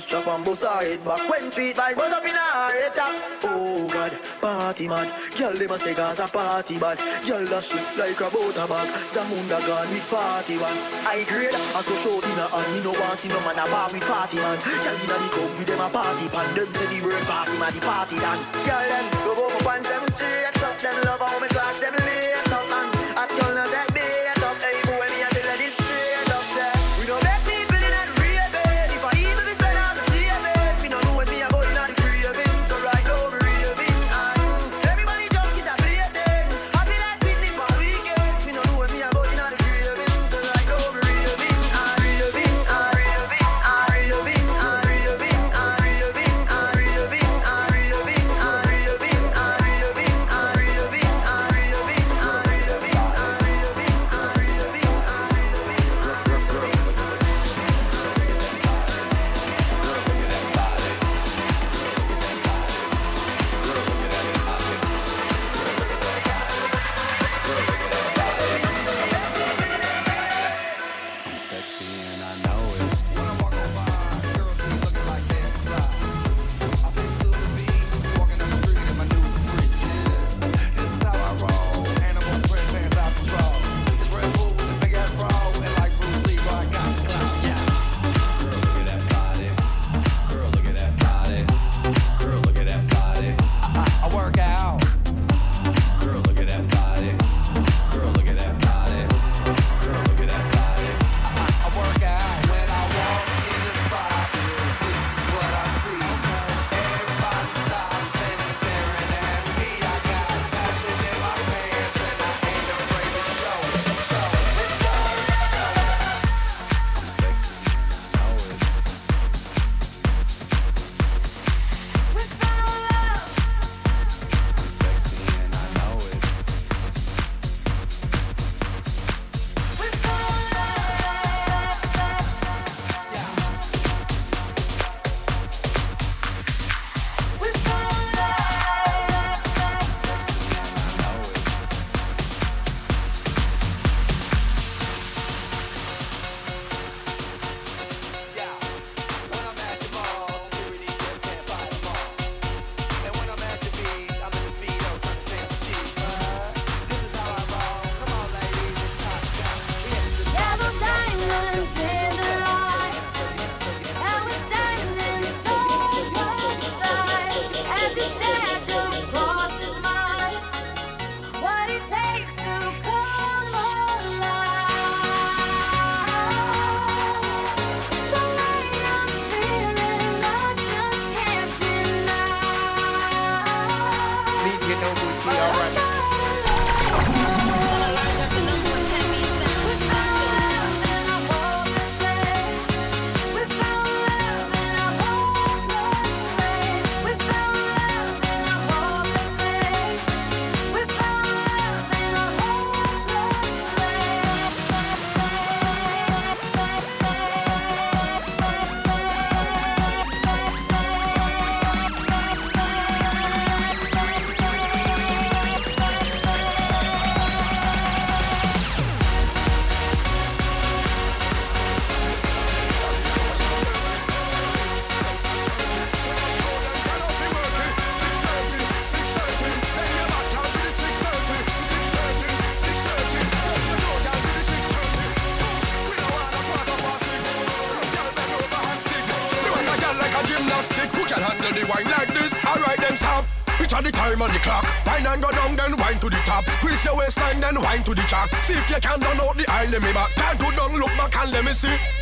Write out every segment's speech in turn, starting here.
Boost chop and boost her head back When treat by buzz up in a head top. Oh God, party man, Girl, them a say a party man, Girl, that shit like a butter bag. Zamunda gone with party man, I grade, I go show in a hand Me no want see no man a bar with party man. Girl, inna the club with them a party pan. Them say the word party man, the party dan Girl, them go go for pants, them straight up. Them love aisle, let me back. Can't go down, look back and let me see.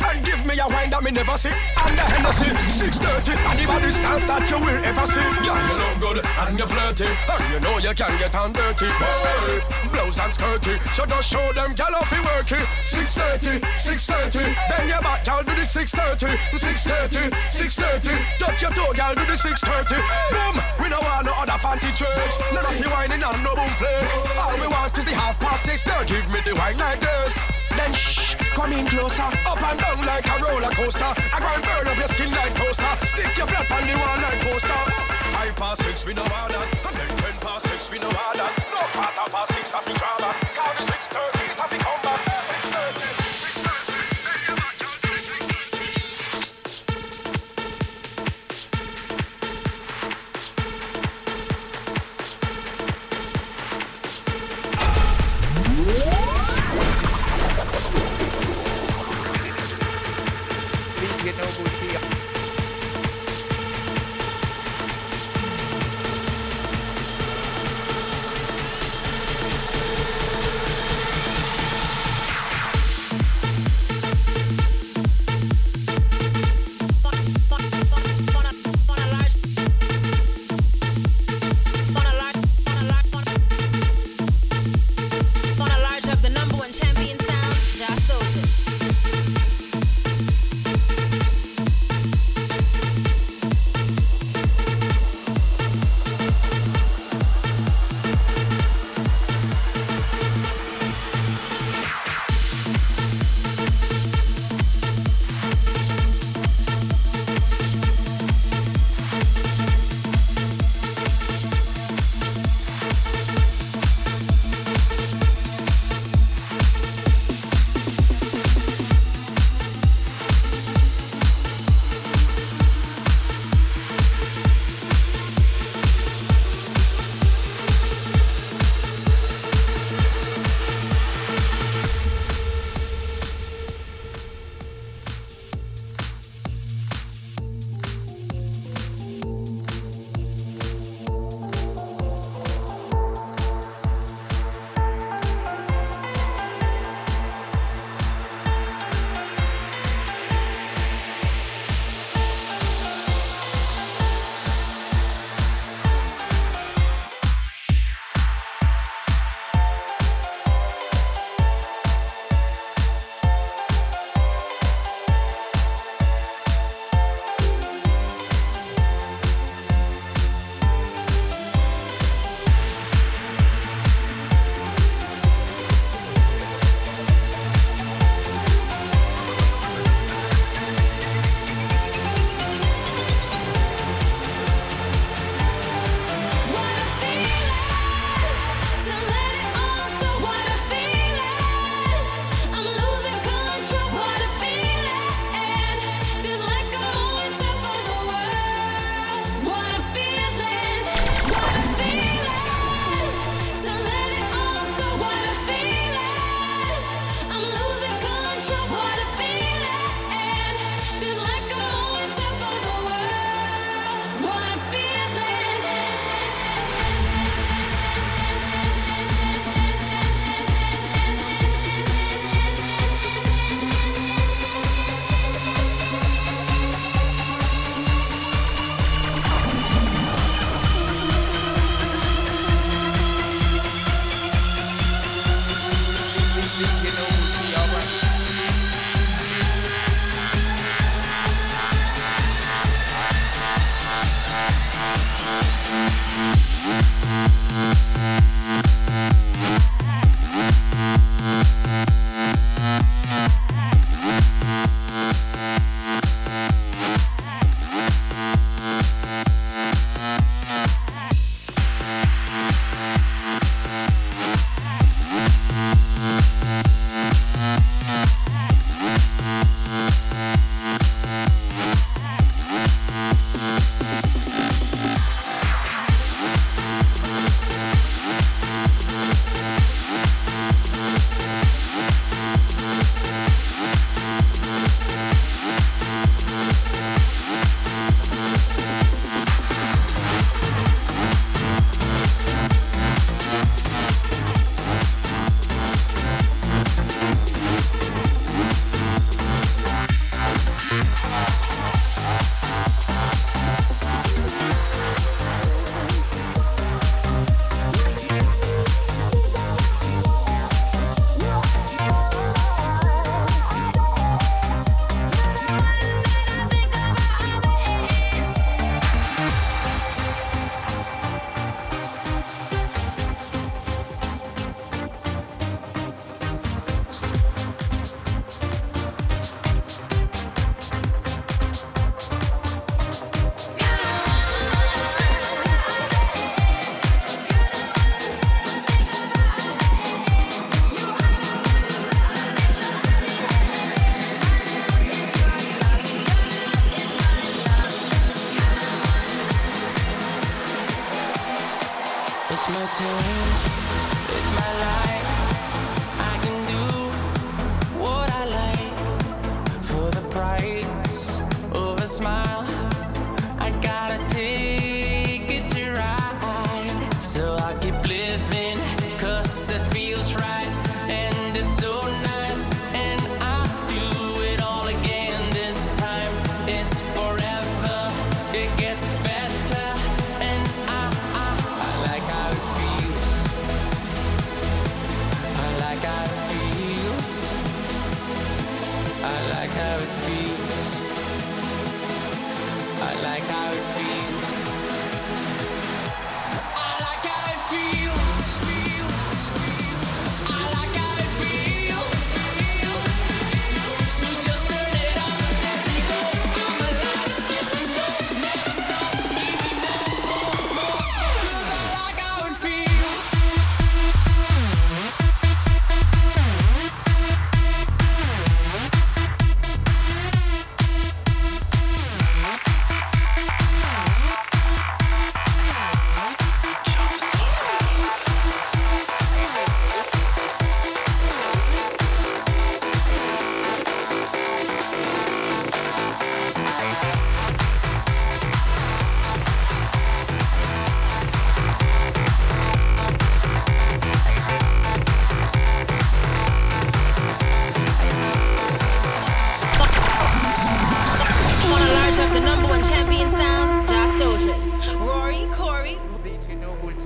Me a wine that me never see. And the Hennessy, 630, and the body stance that you will ever see. Yeah, you look good and you're flirty, and you know you can get on dirty. Boy, blouse and skirty, so just show them gal off you work it. 630, 630, then your back, gal do the 630, 630, 630. Touch your toe, gal do the 630. Boom, we don't want no other fancy tricks. No naughty whining and no boom flick. All we want is the half past six. Now give me the wine like this. Then shh, come in closer, up and down like a roller coaster. I go and burn up your skin like toaster. Stick your flat on the wall like poster. Five past six, we know all that. And then ten past six, we know all that. No quarter past six, I be drama. Count the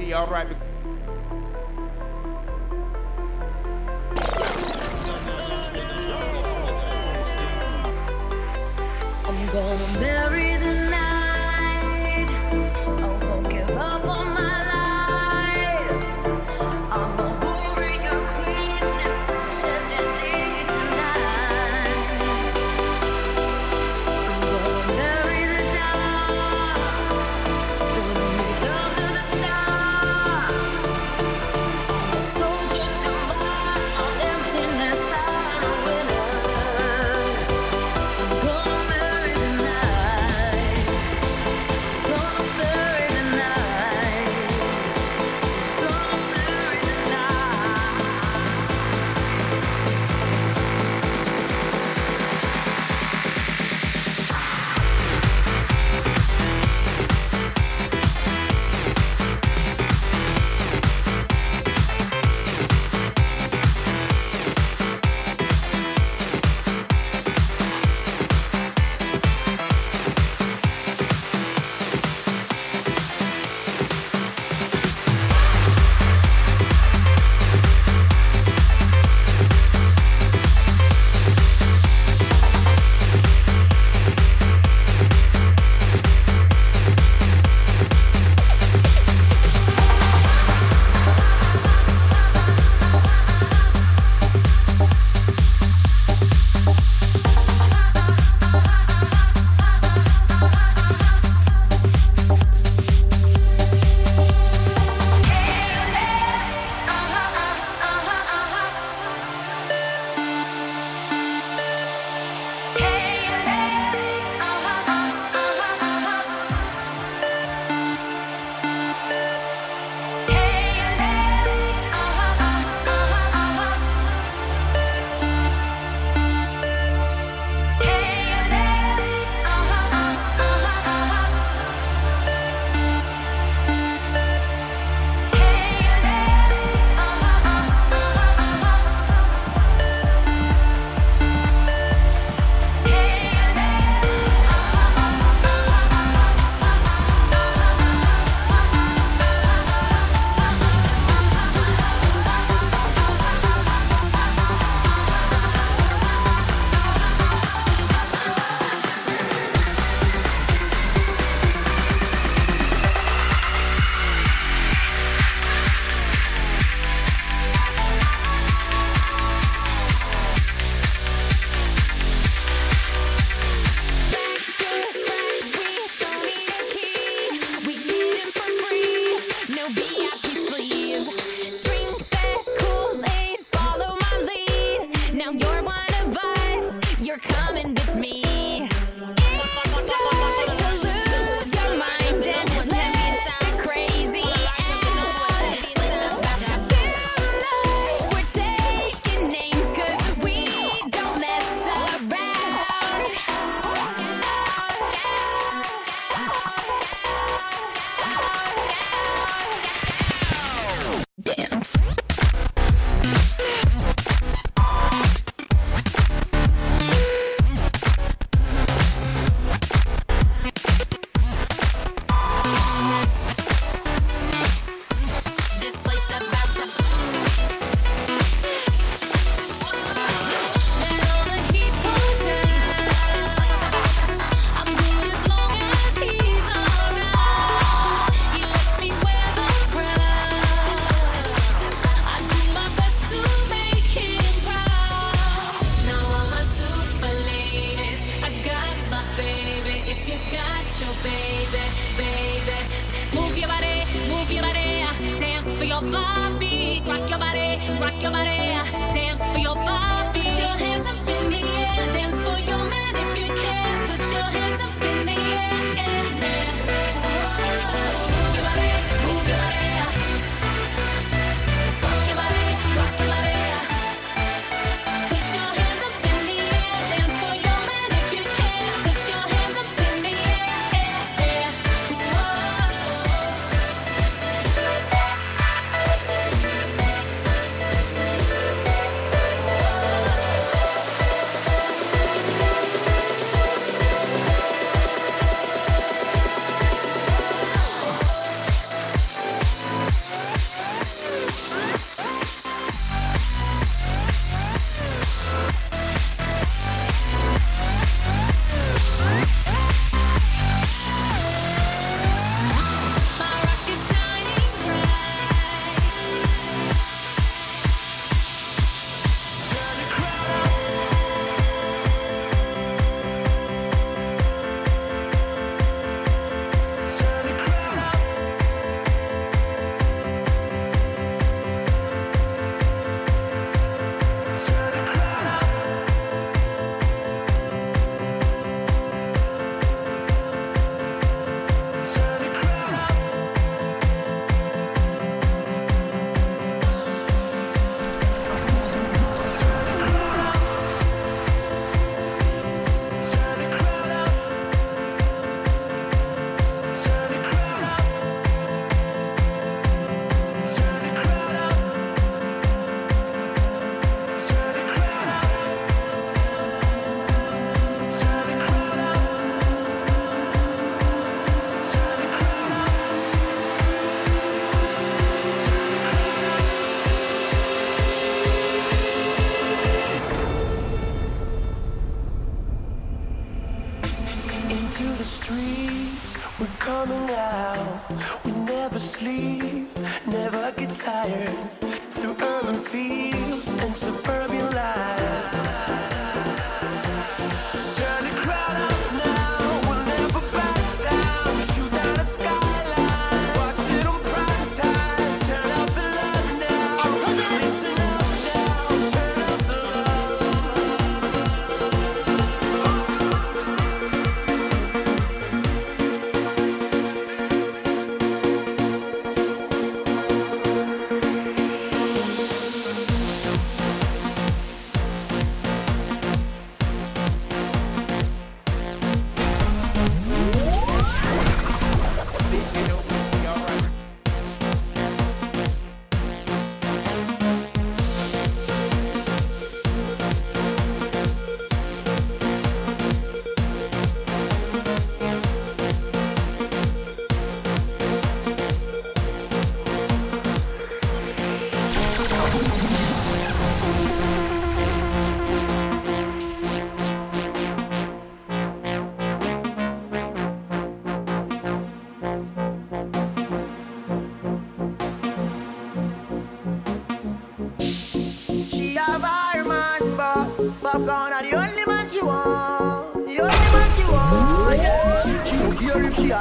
DJ Nobul T, alright. I'm gonna marry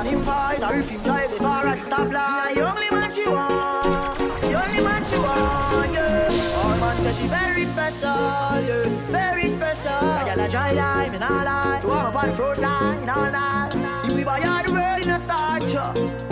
on him fight. I refuse drive before I can stop lying. The only man she want, the only man she want, yeah. All man say she very special, yeah, very special. I got a dry lime in all eye, to all my body front line in all night. If we buy all the world in a star, yeah.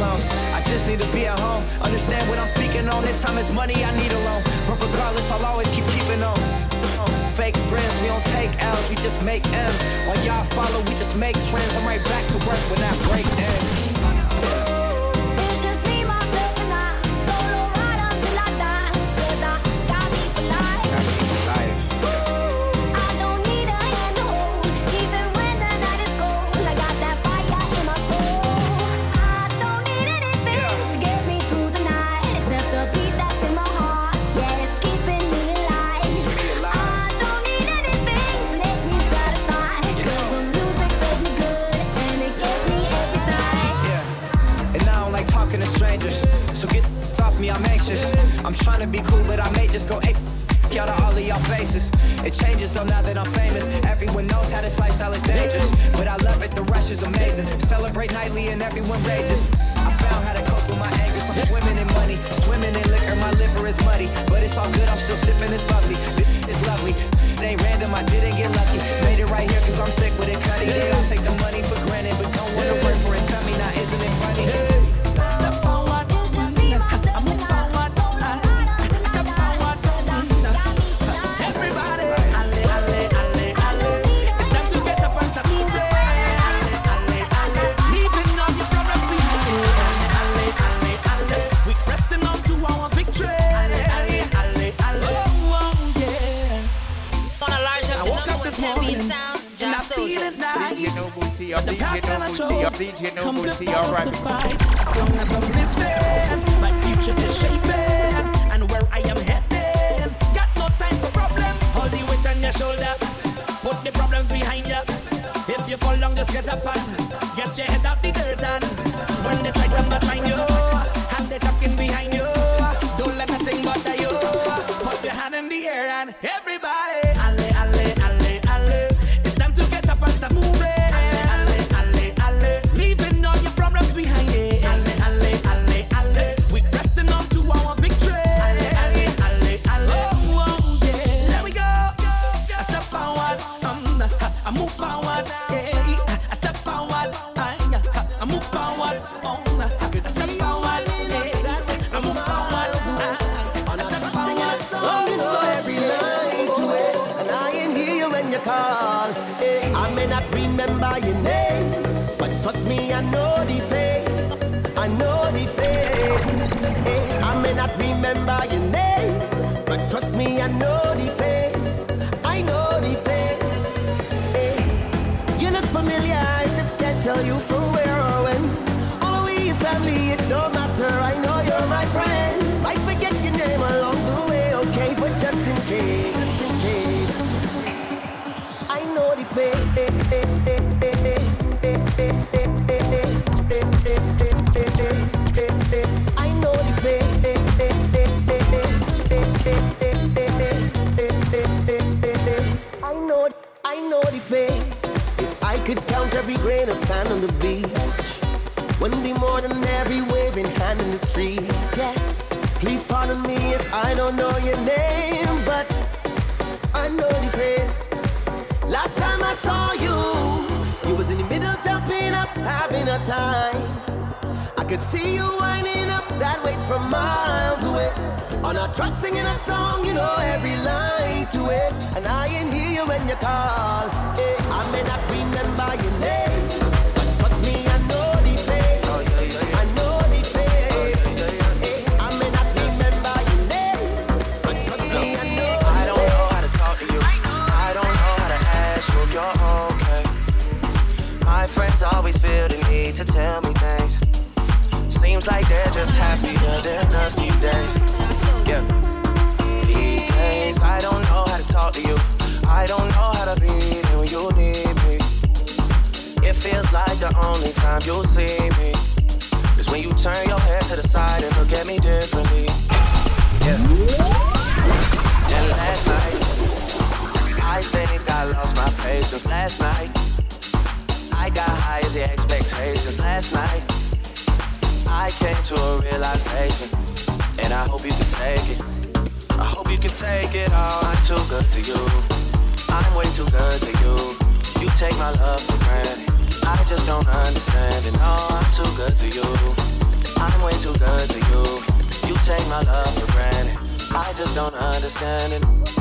Alone. I just need to be at home. Understand what I'm speaking on. If time is money, I need a loan. But regardless, I'll always keep keeping on. Fake friends, we don't take L's, we just make M's. While y'all follow, we just make trends. I'm right back to work when that break ends. I'm trying to be cool, but I may just go ape out of all to all of y'all faces. It changes though now that I'm famous. Everyone knows how this lifestyle is dangerous. But I love it, the rush is amazing. Celebrate nightly and everyone rages. I found how to cope with my anger. I'm swimming in money, swimming in liquor. My liver is muddy, but it's all good. I'm still sipping this bubbly. It's lovely. It ain't random, I didn't get lucky. Made it right here cause I'm sick with it, cutty. They all take the money for granted, but don't wanna work for it. Tell me now, isn't it funny? No Booty, The DJ path that I No Booty, or chose DJ No comes with battles alright. to fight. As long as I'm living, my future is shaping, and where I am heading. Got no time for problems. Hold the weight on your shoulder. Put the problems behind you. If you fall just get up and get your head out the dirt. And on the beach, wouldn't be more than every waving hand in the street. Yeah. Please pardon me if I don't know your name, but I know the face. Last time I saw you, you was in the middle jumping up, having a time. I could see you winding up that waist from miles away. On a track singing a song, you know every line to it. And I ain't hear you when you call. Eh, I may not remember your name, always feel the need to tell me things. Seems like they're just happier than us these days. Yeah. These days, I don't know how to talk to you. I don't know how to be there when you need me. It feels like the only time you'll see me is when you turn your head to the side and look at me differently. Yeah. And last night, I think I lost my patience. Last night, I got high as the expectations last night. I came to a realization, and I hope you can take it. I hope you can take it all. I'm too good to you. I'm way too good to you. You take my love for granted. I just don't understand it. No, I'm too good to you. I'm way too good to you. You take my love for granted. I just don't understand it.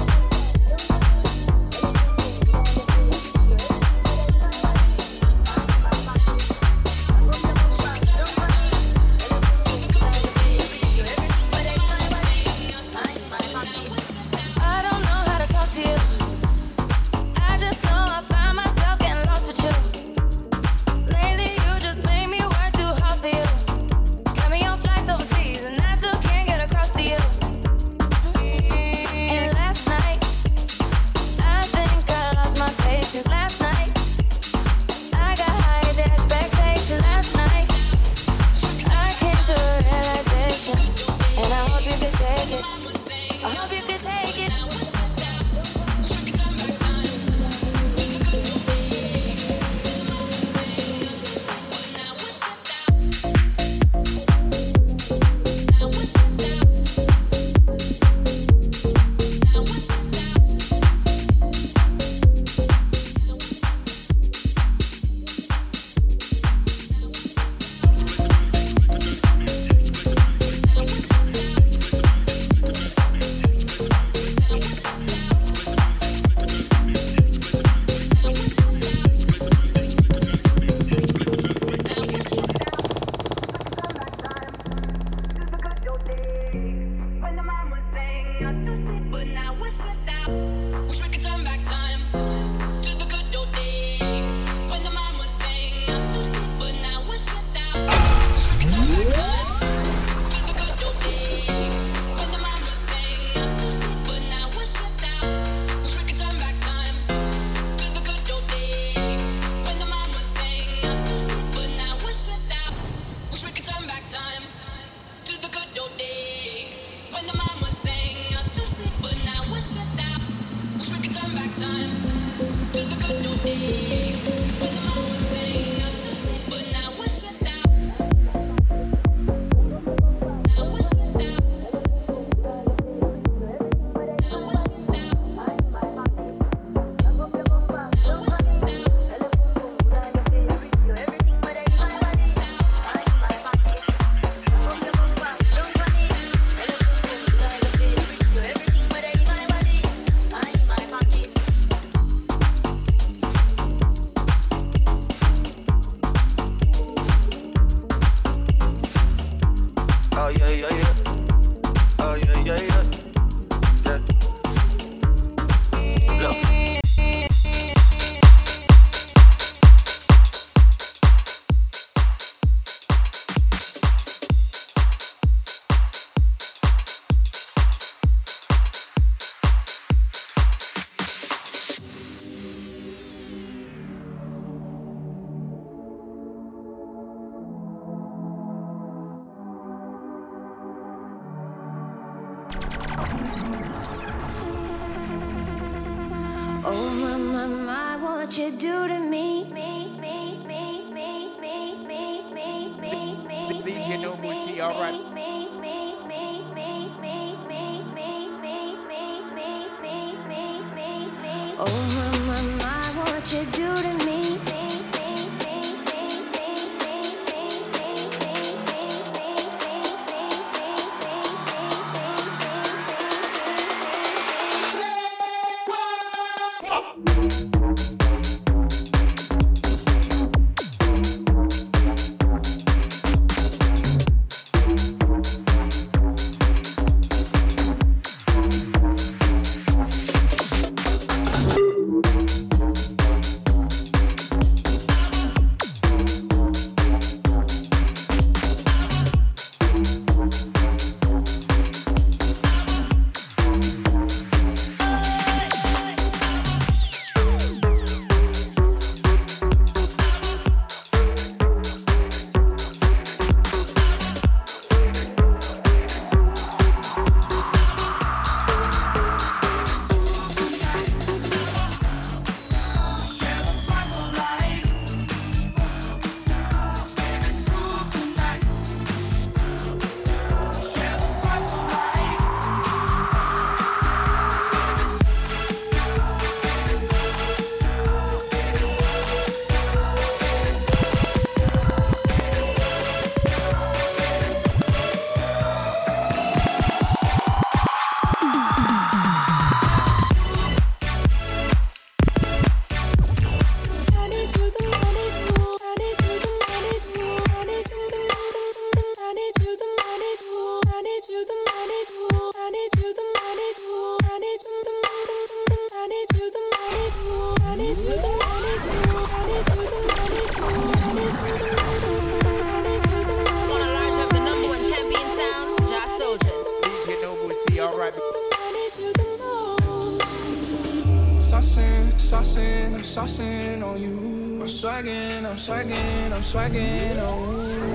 You. I'm swagging, I'm I'm swagging.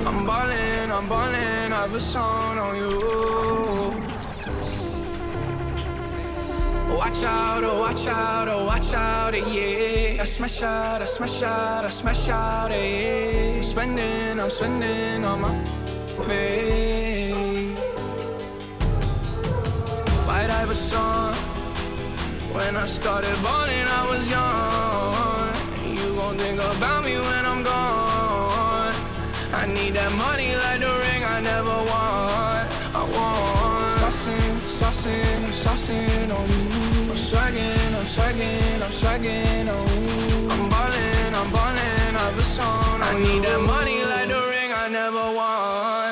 I'm ballin', I'm ballin', I have a song on you. Watch out, oh watch out, oh watch out, eh, yeah. I smash out, I smash out, I smash out, eh, yeah. I'm spending, I'm spending on my pay. a song When I started balling, I was young. You gon' think about me when I'm gone. I need that money like the ring I never won. I want saucing, saucing, I'm saucing on you. I'm swagging, I'm swagging, I'm swagging on you. I'm ballin', I'm ballin', I've a song. I need that money like the ring I never want.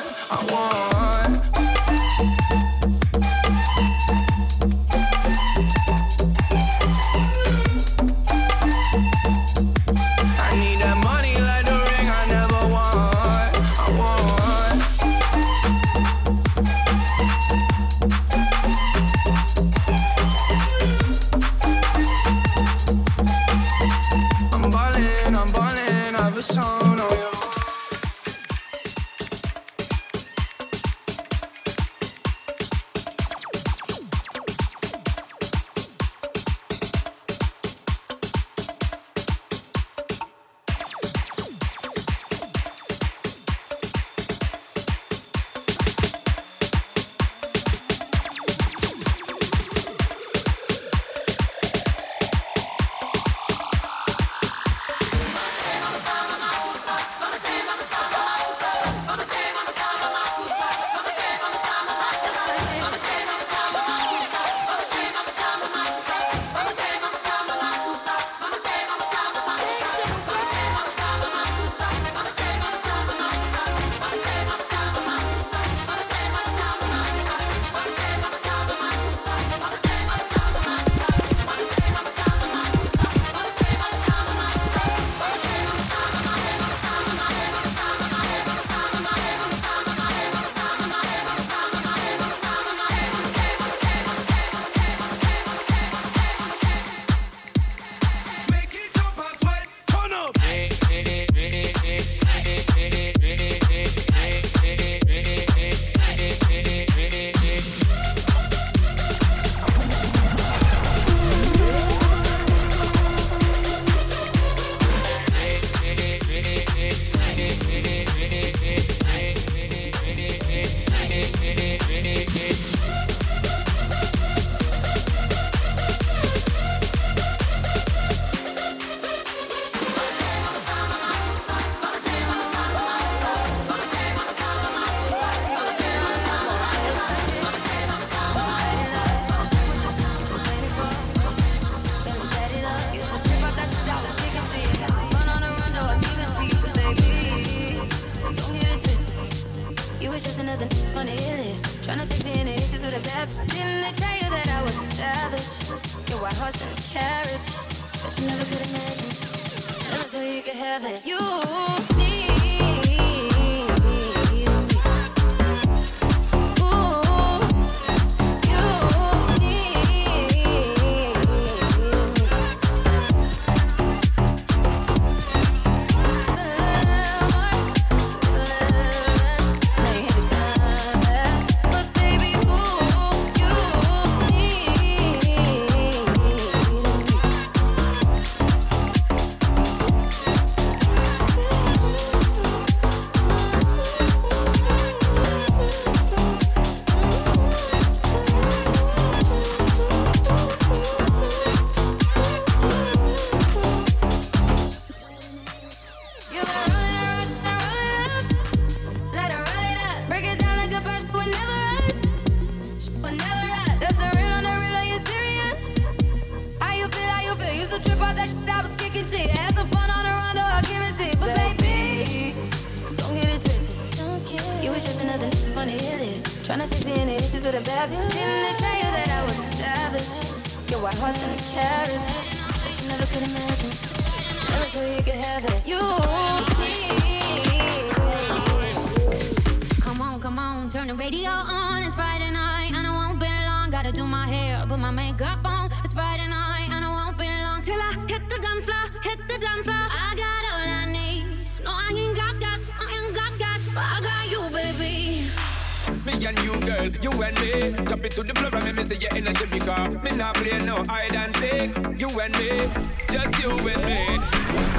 Issues with bad. Didn't tell you that I was a savage? Your white horse and a carriage. Never to the madness. Never so you can have it. You. Come on, come on, turn the radio on. It's Friday night, and I won't be long. Gotta do my hair, put my makeup on. It's Friday night, and I won't be long till I hit the dance floor, hit the dance floor. I got all I need. No, I ain't got I ain't got but I got you, baby. Me and you, girl, you and me. Jump into the floor and make me see you in a because Me not play no hide and seek. You and me, just you and me.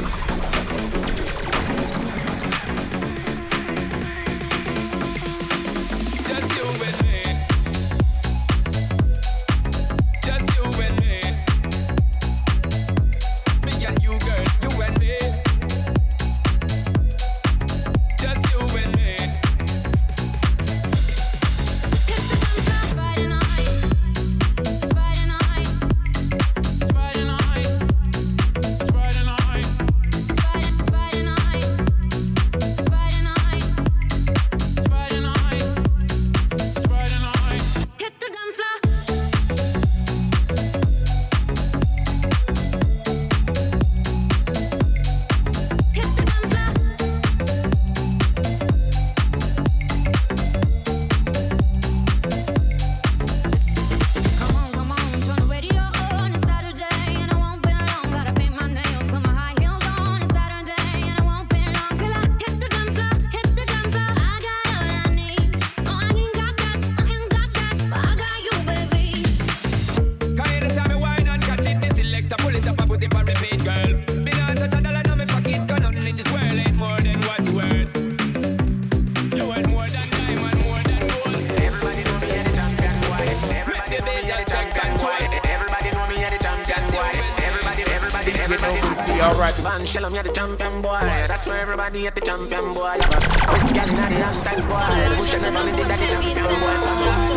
At the champion boy. Quick girl inna the long times boy. Who should never did the champion boy.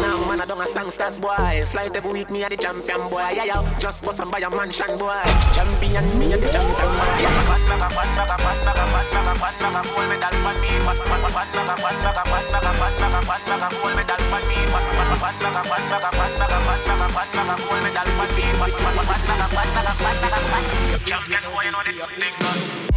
Now man I don't a songsters boy. Flight every week me as the champion boy. Yeah yeah. Just bust and buy a mansion boy. Champion me as the champion boy. Fat bag a fat bag a fat bag a fat bag a fat bag a gold medal for me. Fat fat fat bag a fat bag a fat bag a fat bag a fat bag a gold medal for me. Fat fat fat bag a fat bag a fat bag a fat bag a fat bag a gold medal for me. Fat fat fat bag a fat bag a fat bag a fat Champion boy, you know the things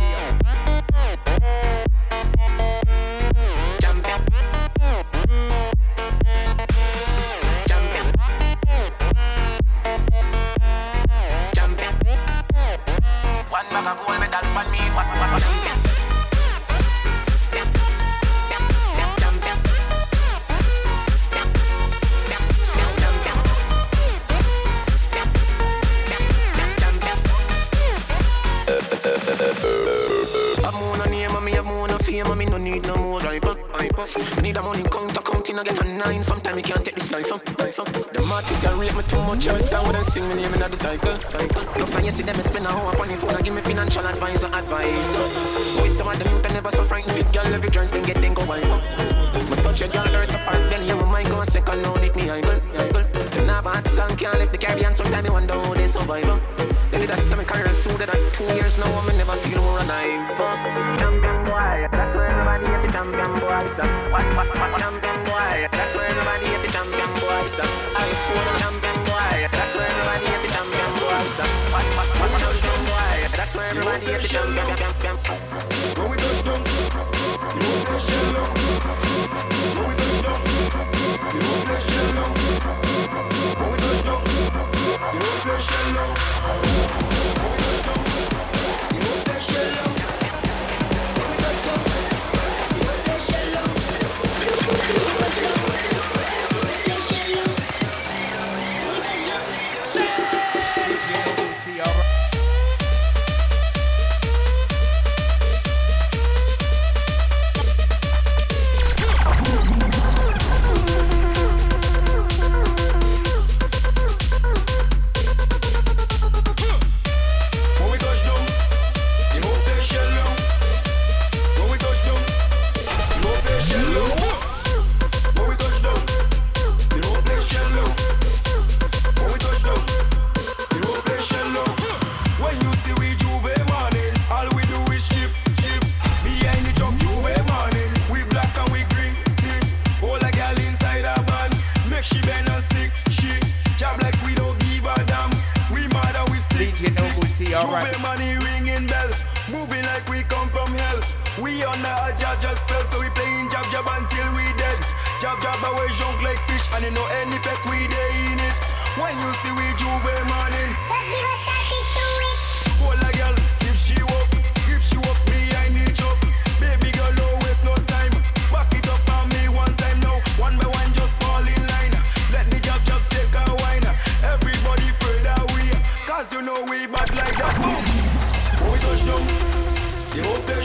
sing me name in the title. No sign you see them spend a hour upon the phone and give me financial advice or advice. Boys some of them youth they never so frightened fit girl every joints then get then go up. Me touch a girl earth apart then you might go second now it me idol. Idol. Them not bad song can't live the Caribbean sometimes they wonder how they survive. They did a semi career so that I two years now I'm never feel more alive. Champion boy, that's where everybody at the champion boy. So. What, what, what, champion boy, that's where everybody at the champion boy. So. I feel champion boy, that's where everybody at the champion. When we place shell down. When we place shell down. When we place shell down. When we place shell down.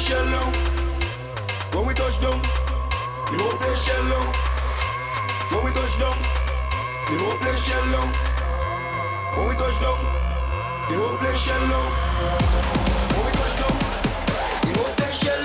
shell. Oh. When we touch down, the whole place shell. Oh. When we touch down, the whole place shell. Oh. When we touch down, the whole place shell. When we touch down, the whole place shell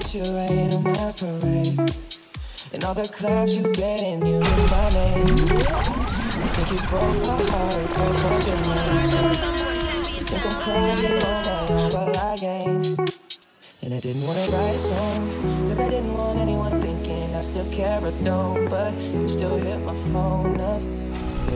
That you rain on my parade. And all the clubs you've been in, you knew my name. You think you broke my heart, broke fucking mine. You think I'm crying my own, but I ain't. And I didn't wanna write a song, cause I didn't want anyone thinking I still care or don't. But you still hit my phone up.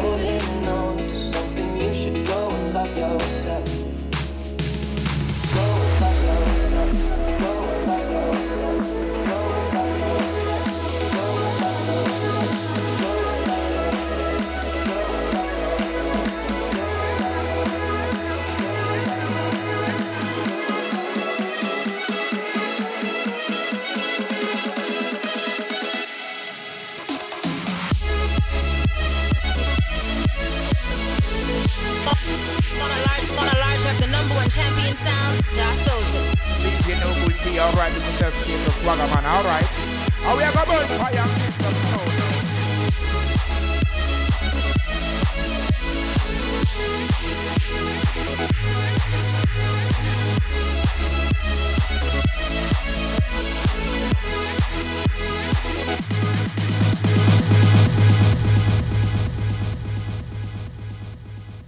holding alright, with myself, Caesar Swagger Man, alright. And we are to burn fire and get some